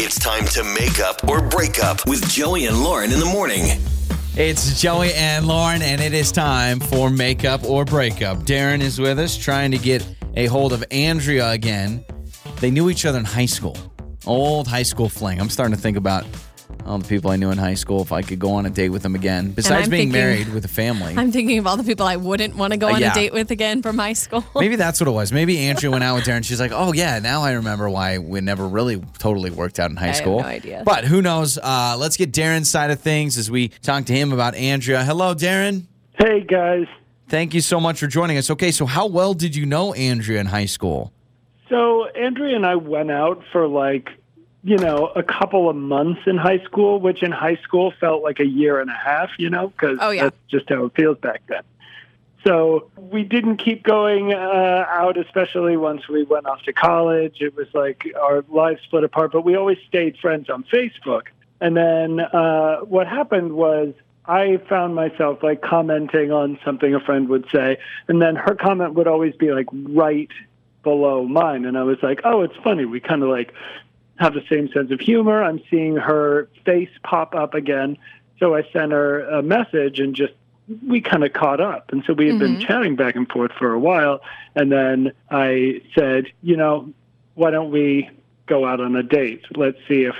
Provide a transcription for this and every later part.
It's time to make up or break up with Joey and Lauren in the morning. It's Joey and Lauren, and it is time for makeup or breakup. Darren is with us trying to get a hold of Andrea again. They knew each other in high school, old high school fling. I'm starting to think about all the people I knew in high school if I could go on a date with them again. Besides being thinking- married with a family. I'm thinking of all the people I wouldn't want to go Uh, on yeah. a date with again from high school. Maybe that's what it was. Maybe Andrea went out with Darren. She's like, "Oh yeah, now I remember why we never really totally worked out in high have school." no idea. But who knows? Uh, let's get Darren's side of things as we talk to him about Andrea. Hello, Darren. Hey guys. Thank you so much for joining us. Okay, so how well did you know Andrea in high school? So Andrea and I went out for like, you know, a couple of months in high school, which in high school felt like a year and a half, you know, because Oh, yeah. that's just how it feels back then. So we didn't keep going uh, out, especially once we went off to college. It was like our lives split apart, but we always stayed friends on Facebook. And then uh, what happened was I found myself like commenting on something a friend would say, and then her comment would always be like right below mine. And I was like, oh, it's funny. We kind of like have the same sense of humor. I'm seeing her face pop up again. So I sent her a message and just we kind of caught up. And so we had been mm-hmm. chatting back and forth for a while. And then I said, you know, why don't we go out on a date? Let's see if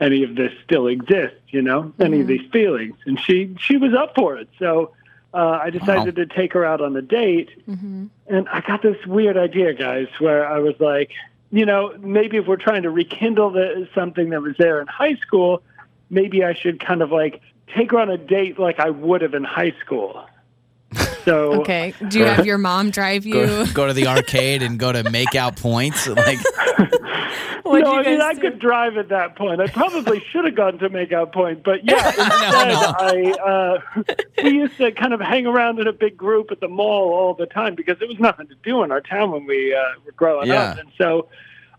any of this still exists, you know, any of mm-hmm. these feelings. And she she was up for it. So uh, I decided to take her out on a date. Mm-hmm. And I got this weird idea, guys, where I was like, you know, maybe if we're trying to rekindle the, something that was there in high school, maybe I should kind of like take her on a date like I would have in high school. So okay. Do you have your mom drive you? Go, go to the arcade and go to make out points. Like, What'd no, you I mean guys I could drive at that point. I probably should have gone to make out point, but yeah, instead no. I uh, we used to kind of hang around in a big group at the mall all the time because there was nothing to do in our town when we uh, were growing Yeah. up, and so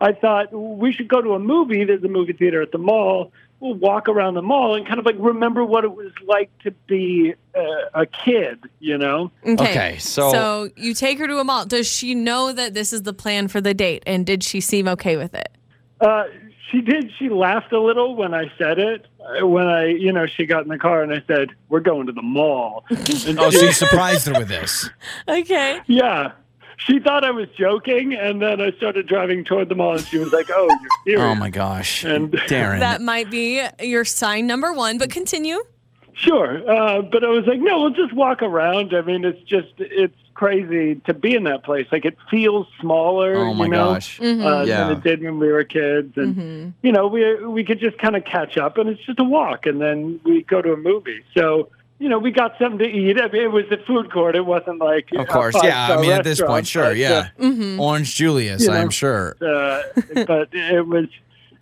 I thought we should go to a movie. There's a movie theater at the mall. We'll walk around the mall and kind of like remember what it was like to be uh, a kid, you know. Okay, so- so you take her to a mall. Does she know that this is the plan for the date? And did she seem okay with it? Uh, she did. She laughed a little when I said it. Uh, When I, you know, she got in the car and I said, "We're going to the mall." And oh, she- so you surprised her with this? Okay. yeah, she thought I was joking, and then I started driving toward the mall, and she was like, "Oh, you're serious?" Oh my gosh, And- Darren. That might be your sign number one, but continue. Sure, uh, but I was like, "No, we'll just walk around." I mean, it's just it's crazy to be in that place. Like it feels smaller. oh my you know? gosh. uh, Yeah. than it did when we were kids, and you know we we could just kind of catch up, and it's just a walk, and then we go to a movie. So you know we got something to eat. I mean, it was at food court. It wasn't like Of course, yeah. I mean, at this point, restaurant, sure, but, yeah. Mm-hmm. Orange Julius, You know. I'm sure. Uh, but it was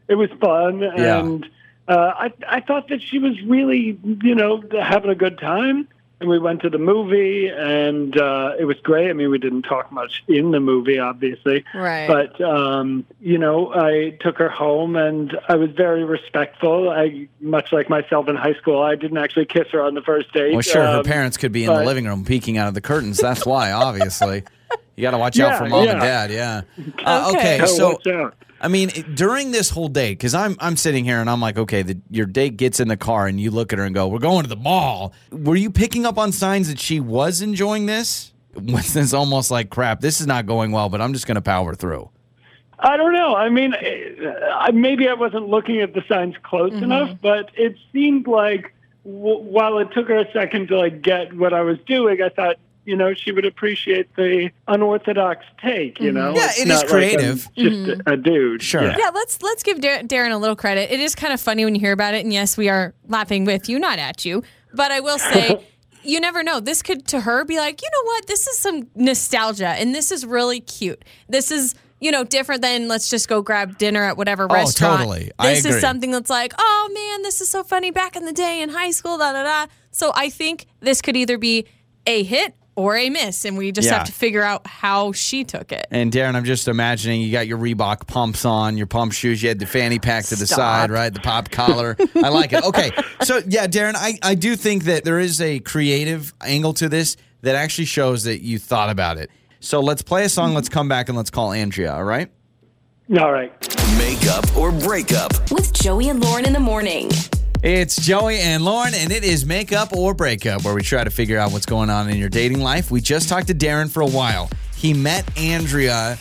it was fun, Yeah. and uh, I I thought that she was really you know having a good time. And we went to the movie, and uh, it was great. I mean, we didn't talk much in the movie, obviously. Right. But um, you know, I took her home, and I was very respectful. I, much like myself in high school, I didn't actually kiss her on the first date. Well, sure, her Um, parents could be in the living room peeking out of the curtains. That's why, obviously. You got to watch out for mom and dad. Yeah. Uh, Okay. okay. So. I mean, during this whole date, because I'm I'm sitting here and I'm like, okay, the, your date gets in the car and you look at her and go, "We're going to the mall." Were you picking up on signs that she was enjoying this? This almost like crap? This is not going well, but I'm just going to power through. I don't know. I mean, uh, maybe I wasn't looking at the signs close Mm-hmm. enough, but it seemed like w- while it took her a second to like get what I was doing, I thought, you know, she would appreciate the unorthodox take. You know, Mm-hmm. Yeah, It's it is not like I'm creative. just a, a dude. Sure. Yeah. yeah, let's let's give Dar- Darren a little credit. It is kind of funny when you hear about it, and yes, we are laughing with you, not at you. But I will say, you never know. This could to her be like, you know what? This is some nostalgia, and this is really cute. This is you know different than let's just go grab dinner at whatever restaurant. Oh, totally. I This agree. is something that's like, oh man, this is so funny back in the day in high school. Da da da. So I think this could either be a hit or a miss, and we just Yeah. have to figure out how she took it. And Darren, I'm just imagining you got your Reebok pumps on, your pump shoes, you had the fanny pack to the Stop. side, right? The pop collar. I like it. Okay. So, yeah, Darren, I, I do think that there is a creative angle to this that actually shows that you thought about it. So let's play a song, let's come back, and let's call Andrea, all right? All right. Makeup or breakup. With Joey and Lauren in the morning. It's Joey and Lauren, and it is makeup or breakup, where we try to figure out what's going on in your dating life. We just talked to Darren for a while. He met Andrea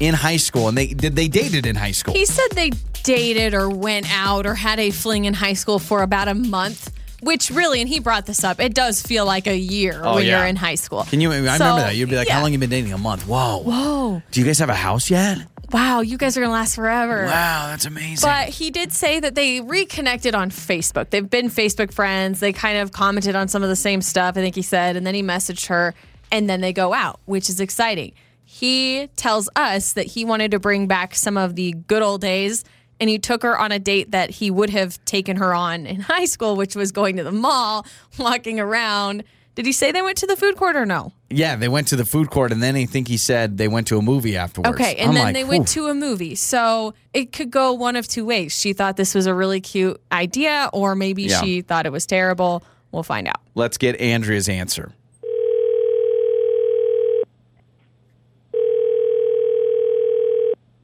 in high school, and they did they dated in high school. He said they dated or went out or had a fling in high school for about a month, which really, and he brought this up, it does feel like a year Oh, when yeah. you're in high school. Can you? I So, remember that. You'd be like, yeah. "How long you been dating? A month? Whoa, Whoa. Do you guys have a house yet? Wow, you guys are going to last forever. Wow, that's amazing. But he did say that they reconnected on Facebook. They've been Facebook friends. They kind of commented on some of the same stuff, I think he said, and then he messaged her, and then they go out, which is exciting. He tells us that he wanted to bring back some of the good old days, and he took her on a date that he would have taken her on in high school, which was going to the mall, walking around. Did he say they went to the food court or no? yeah, they went to the food court, and then I think he said they went to a movie afterwards. Okay, and I'm then like, they went to a movie. So it could go one of two ways. She thought this was a really cute idea, or maybe Yeah. she thought it was terrible. We'll find out. Let's get Andrea's answer.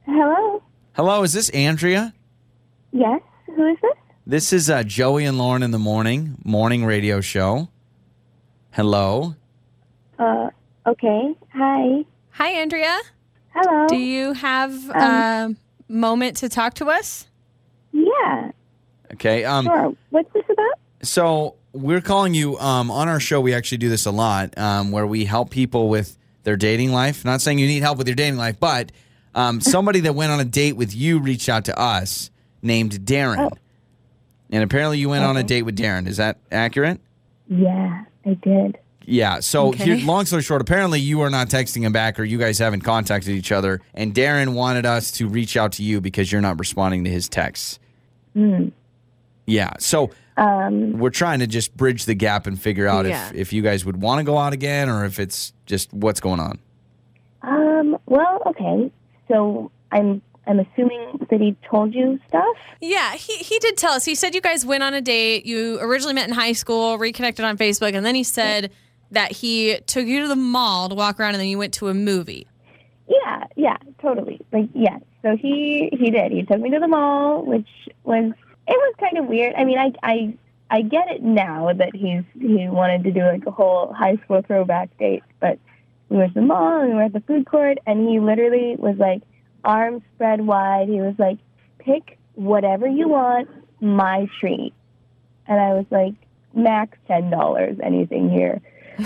Hello. Hello, is this Andrea? Yes. Who is this? This is uh, Joey and Lauren in the morning morning radio show. Hello. Uh. Okay. Hi. Hi, Andrea. Hello. Do you have a moment to talk to us? yeah. Okay. Um. Sure. What's this about? So we're calling you um, on our show. We actually do this a lot, um, where we help people with their dating life. Not saying you need help with your dating life, but um, somebody that went on a date with you reached out to us named Darren, and apparently you went on a date with Darren. Is that accurate? Yeah, I did. Yeah. So, Okay. here, long story short, apparently you are not texting him back, or you guys haven't contacted each other. And Darren wanted us to reach out to you because you're not responding to his texts. Hmm. Yeah. So Um. we're trying to just bridge the gap and figure out Yeah. if, if you guys would want to go out again or if it's just what's going on. Um. Well. Okay. So I'm. I'm assuming that he told you stuff. Yeah, he, he did tell us. He said you guys went on a date. You originally met in high school, reconnected on Facebook, and then he said that he took you to the mall to walk around and then you went to a movie. Yeah. Yeah. Totally. Like yes. So he he did. He took me to the mall, which was it was kind of weird. I mean, I I I get it now that he's he wanted to do like a whole high school throwback date, but we went to the mall and we were at the food court, and he literally was like arms spread wide. He was like, "Pick whatever you want, my treat," and I was like, "Max ten dollars, anything here."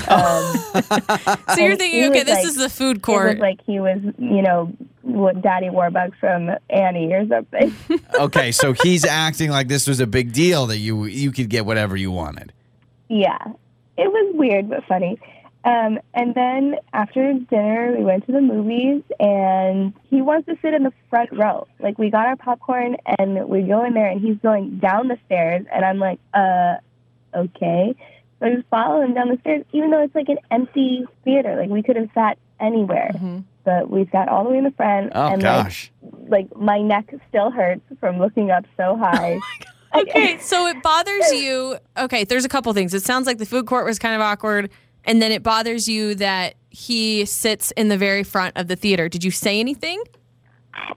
Um, So you're thinking, okay, this like- is the food it court. was like he was, you know, what Daddy Warbucks from Annie or something. Okay, so he's acting like this was a big deal that you you could get whatever you wanted. yeah, it was weird but funny. Um, and then after dinner, we went to the movies, and he wants to sit in the front row. Like we got our popcorn, and we go in there, and he's going down the stairs, and I'm like, uh, okay. So I just follow him down the stairs, even though it's like an empty theater. Like we could have sat anywhere, but we sat all the way in the front. Oh and like, gosh. like my neck still hurts from looking up so high. Okay, so it bothers you. Okay, there's a couple things. It sounds like the food court was kind of awkward, and then it bothers you that he sits in the very front of the theater. Did you say anything?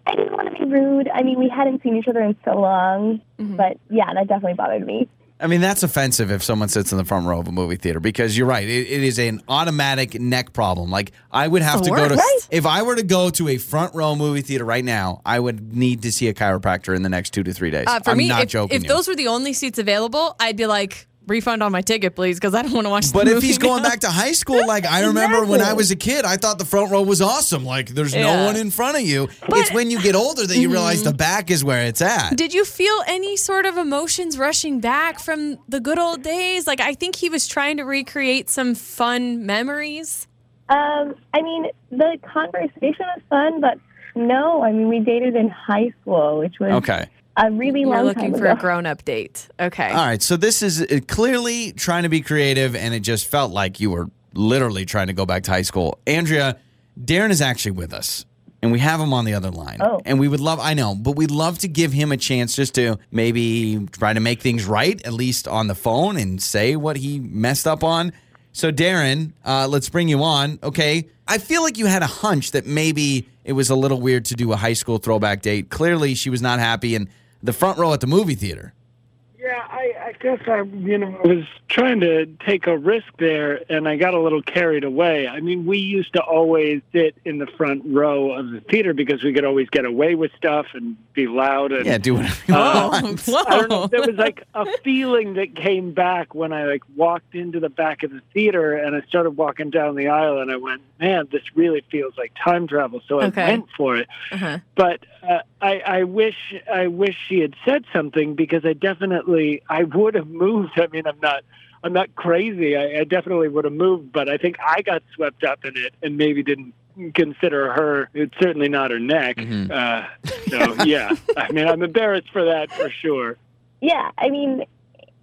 I didn't want to be rude. I mean, we hadn't seen each other in so long, but yeah, that definitely bothered me. I mean, that's offensive if someone sits in the front row of a movie theater because you're right. It, it is an automatic neck problem. Like, I would have The to go to, worst. if I were to go to a front row movie theater right now, I would need to see a chiropractor in the next two to three days. Uh, for I'm me, not if, joking. if you. those were the only seats available, I'd be like, refund on my ticket, please, because I don't want to watch. The movie. But the if movie he's going back to high school, like I remember when I was a kid, I thought the front row was awesome. Like there's no one in front of you. it's when you get older that you realize the back is where it's at. Did you feel any sort of emotions rushing back from the good old days? Like, I think he was trying to recreate some fun memories. Um, I mean, the conversation was fun, but no, I mean, we dated in high school, which was okay. A really You're long looking for ago. a grown up date. Okay. All right. So this is uh, clearly trying to be creative, and it just felt like you were literally trying to go back to high school. Andrea, Darren is actually with us. And we have him on the other line. Oh. And we would love, I know, but we'd love to give him a chance just to maybe try to make things right, at least on the phone, and say what he messed up on. So, Darren, uh, let's bring you on. Okay. I feel like you had a hunch that maybe it was a little weird to do a high school throwback date. Clearly, she was not happy in the front row at the movie theater. Yeah, I, I guess I, you know, was trying to take a risk there, and I got a little carried away. I mean, we used to always sit in the front row of the theater because we could always get away with stuff and be loud. And Yeah, do whatever you Whoa. want. Whoa. I don't know. There was like a feeling that came back when I like walked into the back of the theater and I started walking down the aisle and I went, man, this really feels like time travel. So I Okay. went for it. Uh-huh. But uh, I, I wish I wish she had said something because I definitely I would have moved. I mean, I'm not. I'm not crazy. I, I definitely would have moved, but I think I got swept up in it and maybe didn't consider her. It's certainly not her neck. Mhm. Uh, so yeah, I mean, I'm embarrassed for that for sure. Yeah, I mean,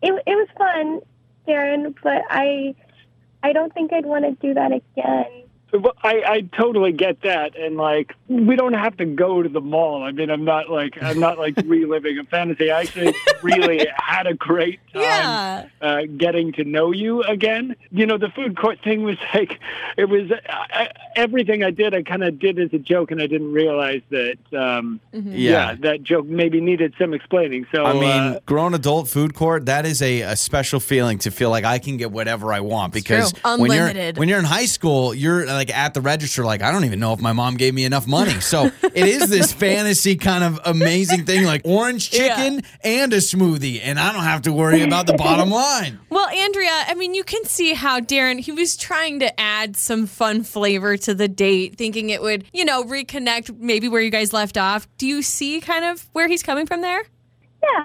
it it was fun, Darren, but I I don't think I'd want to do that again. Well, I, I totally get that, and like we don't have to go to the mall. I mean, I'm not like I'm not like reliving a fantasy. I actually really had a great time Yeah. uh, getting to know you again. You know, the food court thing was like it was I, everything I did. I kind of did as a joke, and I didn't realize that. Um, Yeah. that joke maybe needed some explaining. So I mean, uh, grown adult food court, that is a, a special feeling to feel like I can get whatever I want because when you're when you're in high school, you're like at the register like I don't even know if my mom gave me enough money. So it is this fantasy kind of amazing thing like orange Yeah. chicken and a smoothie and I don't have to worry about the bottom line. Well, Andrea, I mean, you can see how Darren, he was trying to add some fun flavor to the date, thinking it would, you know, reconnect maybe where you guys left off. Do you see kind of where he's coming from there?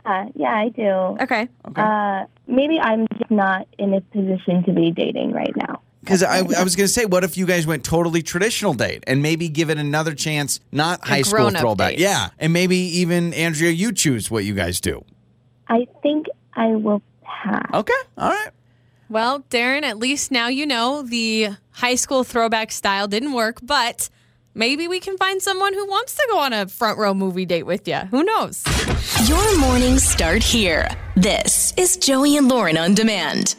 Yeah, yeah, I do. Okay. Uh, maybe I'm just not in a position to be dating right now. Because I, I was going to say, what if you guys went totally traditional date and maybe give it another chance, not high school throwback? date. Yeah. And maybe even, Andrea, you choose what you guys do. I think I will pass. Okay. All right. Well, Darren, at least now you know the high school throwback style didn't work, but maybe we can find someone who wants to go on a front row movie date with you. Who knows? Your mornings start here. This is Joey and Lauren on demand.